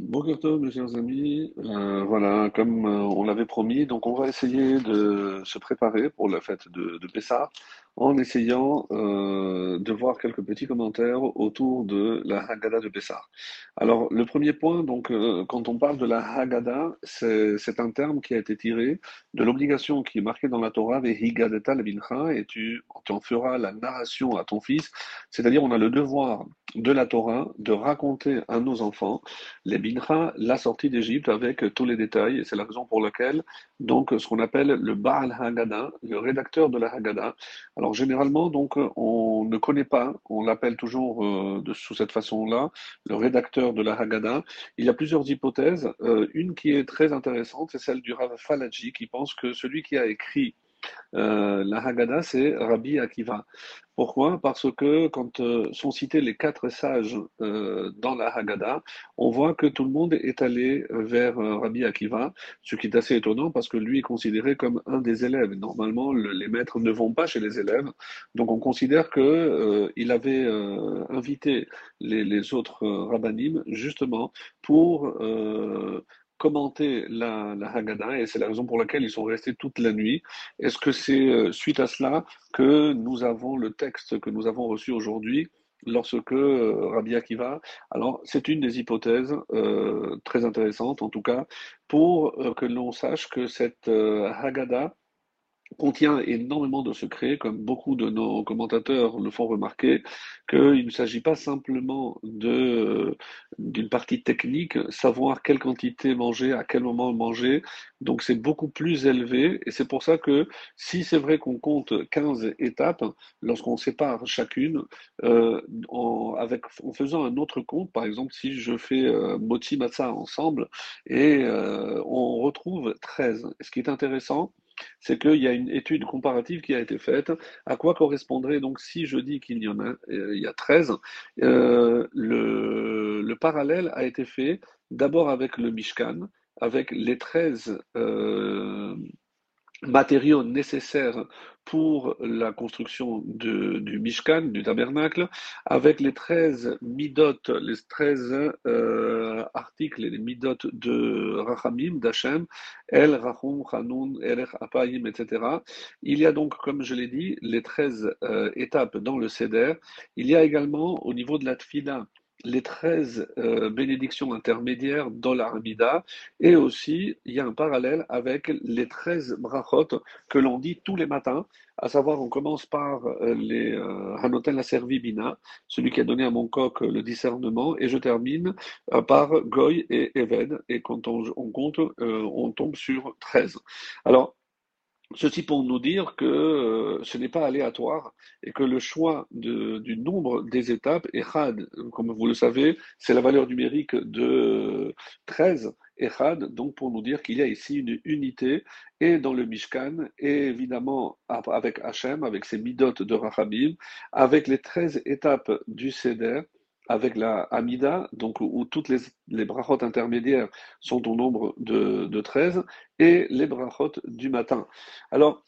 Bonjour mes chers amis. Euh, voilà, comme euh, on l'avait promis, donc on va essayer de se préparer pour la fête de, de Pessah en essayant euh, de voir quelques petits commentaires autour de la Haggadah de Pessah. Alors, le premier point, donc, euh, quand on parle de la Haggadah, c'est un terme qui a été tiré de l'obligation qui est marquée dans la Torah, Vehigadeta Levincha, et tu, en feras la narration à ton fils. C'est-à-dire, on a le devoir de la Torah de raconter à nos enfants les bincha, la sortie d'Égypte avec tous les détails. Et c'est la raison pour laquelle, donc, ce qu'on appelle le Baal Haggadah, le rédacteur de la Haggadah. Généralement, donc, on ne connaît pas, on l'appelle toujours euh, sous cette façon-là, le rédacteur de la Haggadah. Il y a plusieurs hypothèses. Euh, une qui est très intéressante, c'est celle du Rav Falaji, qui pense que celui qui a écrit euh, la Haggadah, c'est Rabbi Akiva. Pourquoi? Parce que quand euh, sont cités les quatre sages euh, dans la Haggadah, on voit que tout le monde est allé vers Rabbi Akiva, ce qui est assez étonnant parce que lui est considéré comme un des élèves. Normalement, les maîtres ne vont pas chez les élèves, donc on considère que il avait invité les, les autres rabbinim justement pour commenter la, la Haggadah et c'est la raison pour laquelle ils sont restés toute la nuit. Est-ce que c'est euh, suite à cela que nous avons le texte que nous avons reçu aujourd'hui lorsque euh, Rabbi Akiva, alors c'est une des hypothèses euh, très intéressantes en tout cas, pour que l'on sache que cette Haggadah contient énormément de secrets, comme beaucoup de nos commentateurs le font remarquer, qu'il ne s'agit pas simplement d'une partie technique, savoir quelle quantité manger, à quel moment manger, donc c'est beaucoup plus élevé, et c'est pour ça que si c'est vrai qu'on compte 15 étapes, lorsqu'on sépare chacune, euh, en faisant un autre compte, par exemple si je fais euh, Moti Matza ensemble, et euh, on retrouve 13. ce qui est intéressant, c'est qu'il y a une étude comparative qui a été faite. À quoi correspondrait donc si je dis qu'il y en a, euh, il y a 13, euh, le, le, parallèle a été fait d'abord avec le Mishkan, avec les 13 euh, matériaux nécessaires pour la construction du Mishkan, du tabernacle, avec les 13 midot, les 13 euh, articles les midot de Rachamim, d'Hachem, El, Rachum, Hanun, Erech, Apayim, etc. Il y a donc, comme je l'ai dit, les 13 euh, étapes dans le Seder. Il y a également, au niveau de la Tfila, les 13 euh, bénédictions intermédiaires dans l'Armida, et aussi il y a un parallèle avec les 13 brachot que l'on dit tous les matins, à savoir on commence par euh, les euh, Hanotel Aservi Bina, celui qui a donné à mon coq le discernement, et je termine euh, par Goy et Eved, et quand on, on compte, on tombe sur 13. Alors, Ceci pour nous dire que euh, ce n'est pas aléatoire et que le choix du nombre des étapes, Echad, comme vous le savez, c'est la valeur numérique de 13, Echad, donc pour nous dire qu'il y a ici une unité, et dans le Mishkan, et évidemment avec Hachem, avec ses midotes de Rachamim, avec les 13 étapes du Seder, avec la Amida, donc où, toutes les, les brachot intermédiaires sont au nombre de, de 13, et les brachot du matin. Alors,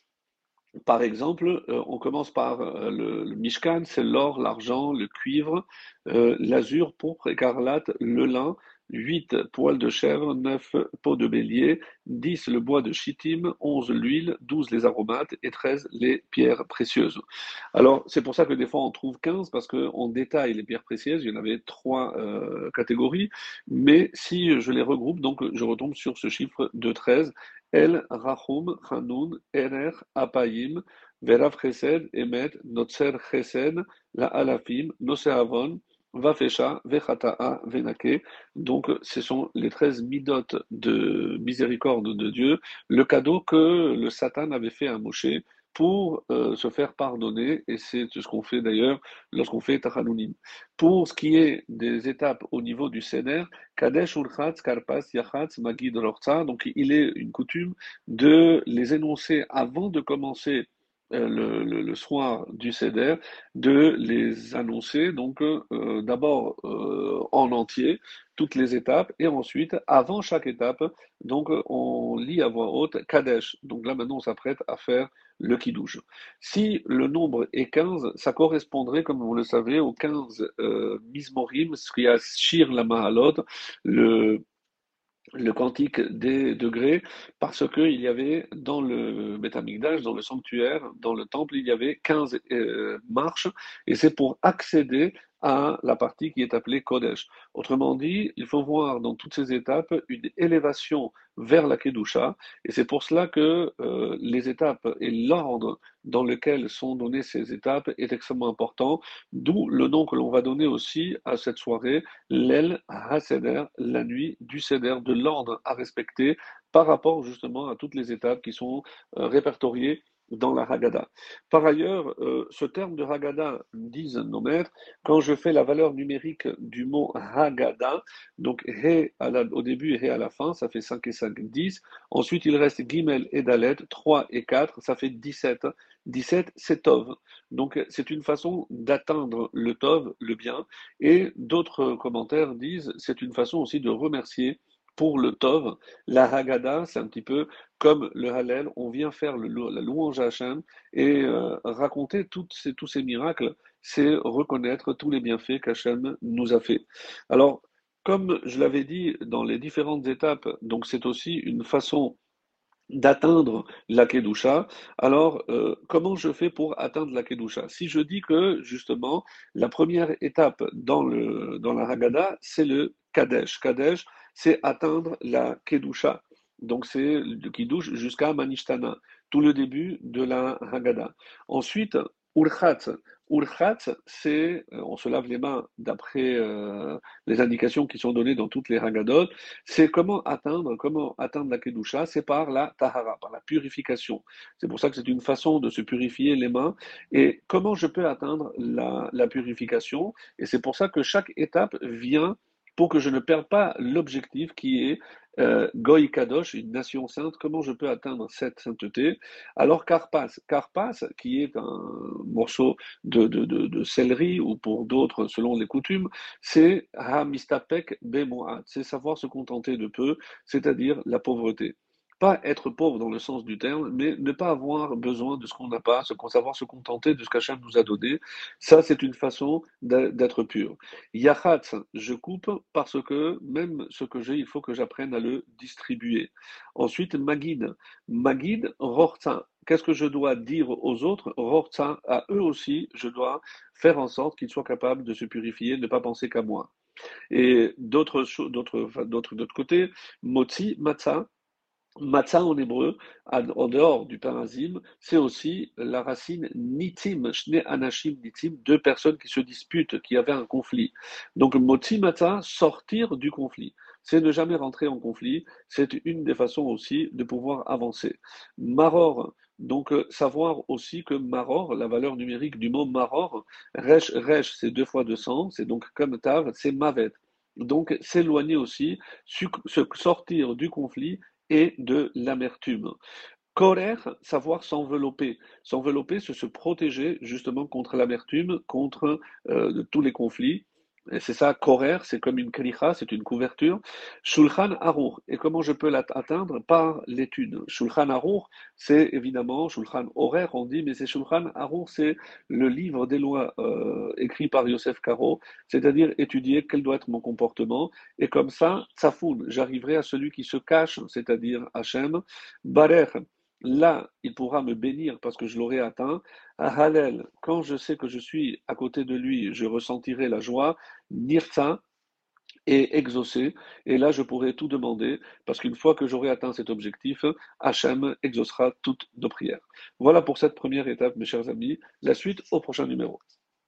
par exemple, euh, on commence par euh, le, le, Mishkan, c'est l'or, l'argent, le cuivre, euh, l'azur, pourpre, écarlate, le lin, 8 poils de chèvre, 9 peaux de bélier, 10 le bois de chittim, 11 l'huile, 12 les aromates et 13 les pierres précieuses. Alors, c'est pour ça que des fois on trouve 15 parce qu'on détaille les pierres précieuses, il y en avait trois euh, catégories, mais si je les regroupe, donc je retombe sur ce chiffre de 13. El, Rachum, Hanun, Erer, Apayim, Verav Chesed, Emet, Notzer Chesed, La Alafim, Noseavon, Vafesha, Vechata'a, Venake. Donc, ce sont les 13 midotes de miséricorde de Dieu, le cadeau que le Satan avait fait à Moshe pour euh, se faire pardonner, et c'est ce qu'on fait d'ailleurs lorsqu'on fait Tachanunim. Pour ce qui est des étapes au niveau du Seder, Kadesh Urchatz, Karpas, Yachatz, Magid Rorza, donc il est une coutume de les énoncer avant de commencer le, le, le, soir du CEDER, de les annoncer, donc euh, d'abord euh, en entier, toutes les étapes, et ensuite, avant chaque étape, donc on lit à voix haute Kadesh. Donc là maintenant on s'apprête à faire le kiddush. Si le nombre est 15, ça correspondrait, comme vous le savez, aux 15 euh, mismorim, shir la mahalot, le le quantique des degrés, parce qu'il y avait dans le Betamigdash, dans le sanctuaire, dans le temple, il y avait 15 euh, marches, et c'est pour accéder à la partie qui est appelée Kodesh. Autrement dit, il faut voir dans toutes ces étapes une élévation vers la Kedusha, et c'est pour cela que euh, les étapes et l'ordre dans lequel sont données ces étapes est extrêmement important, d'où le nom que l'on va donner aussi à cette soirée, l'El HaSeder, la nuit du Seder, de l'ordre à respecter par rapport justement à toutes les étapes qui sont euh, répertoriées dans la Haggadah. Par ailleurs, euh, ce terme de Haggadah, disent nos maîtres, quand je fais la valeur numérique du mot Haggadah, donc He au début et He à la fin, ça fait 5 et 5, 10. Ensuite, il reste Gimel et Dalet, 3 et 4, ça fait 17. 17, c'est Tov. Donc, c'est une façon d'atteindre le Tov, le bien. Et d'autres commentaires disent, c'est une façon aussi de remercier pour le Tov, la Haggadah, c'est un petit peu comme le Hallel, on vient faire la louange à Hachem et euh, raconter tous ces miracles, c'est reconnaître tous les bienfaits qu'Hachem nous a fait. Alors, comme je l'avais dit dans les différentes étapes, donc c'est aussi une façon d'atteindre la Kedusha. Alors, euh, comment je fais pour atteindre la Kedusha? Si je dis que, justement, la première étape dans, dans la Haggadah, c'est le Kadesh. Kadesh, c'est atteindre la Kedusha. Donc c'est le Kiddush jusqu'à Manishtana, tout le début de la Haggadah. Ensuite, Urchat. Urchat, c'est, euh, on se lave les mains d'après euh, les indications qui sont données dans toutes les Haggadot, c'est comment atteindre, comment atteindre la Kedusha, c'est par la Tahara, par la purification. C'est pour ça que c'est une façon de se purifier les mains. Et comment je peux atteindre la, la purification? Et c'est pour ça que chaque étape vient pour que je ne perde pas l'objectif qui est euh, Goy Kadosh, une nation sainte, comment je peux atteindre cette sainteté? Alors Karpas, Karpas, qui est un morceau de, de céleri, ou pour d'autres, selon les coutumes, c'est Hamistapek Bemoat, c'est savoir se contenter de peu, c'est-à-dire la pauvreté pas être pauvre dans le sens du terme, mais ne pas avoir besoin de ce qu'on n'a pas, savoir se contenter de ce qu'Hachem nous a donné. Ça, c'est une façon d'être pur. Yachat, je coupe parce que même ce que j'ai, il faut que j'apprenne à le distribuer. Ensuite, Magid. Magid, Rortza. Qu'est-ce que je dois dire aux autres? Rortza, à eux aussi, je dois faire en sorte qu'ils soient capables de se purifier, ne pas penser qu'à moi. Et d'autres, d'autres, d'autres, d'autre côté, Matzah en hébreu, en dehors du parazim, c'est aussi la racine nitim, shne anashim nitim, deux personnes qui se disputent, qui avaient un conflit. Donc motzi matzah, sortir du conflit. C'est ne jamais rentrer en conflit, c'est une des façons aussi de pouvoir avancer. Maror, donc euh, savoir aussi que maror, la valeur numérique du mot maror, resh, resh, c'est deux fois deux cents, c'est donc comme tav, c'est mavet. Donc s'éloigner aussi, sortir du conflit et de l'amertume. Korer, savoir s'envelopper. S'envelopper, c'est se protéger justement contre l'amertume, contre euh, tous les conflits. C'est ça, Korer, c'est comme une kalicha, c'est une couverture. Shulchan Arour. Et comment je peux l'atteindre Par l'étude. Shulchan Arour, c'est évidemment, Shulchan Horaire, on dit, mais c'est Shulchan Arour, c'est le livre des lois euh, écrit par Yosef Karo, c'est-à-dire étudier quel doit être mon comportement. Et comme ça, Tsafoun, j'arriverai à celui qui se cache, c'est-à-dire Hachem. Barer, Là, il pourra me bénir parce que je l'aurai atteint. À Halel, quand je sais que je suis à côté de lui, je ressentirai la joie. Nirta, et exaucé. Et là, je pourrai tout demander, parce qu'une fois que j'aurai atteint cet objectif, Hachem exaucera toutes nos prières. Voilà pour cette première étape, mes chers amis. La suite au prochain numéro.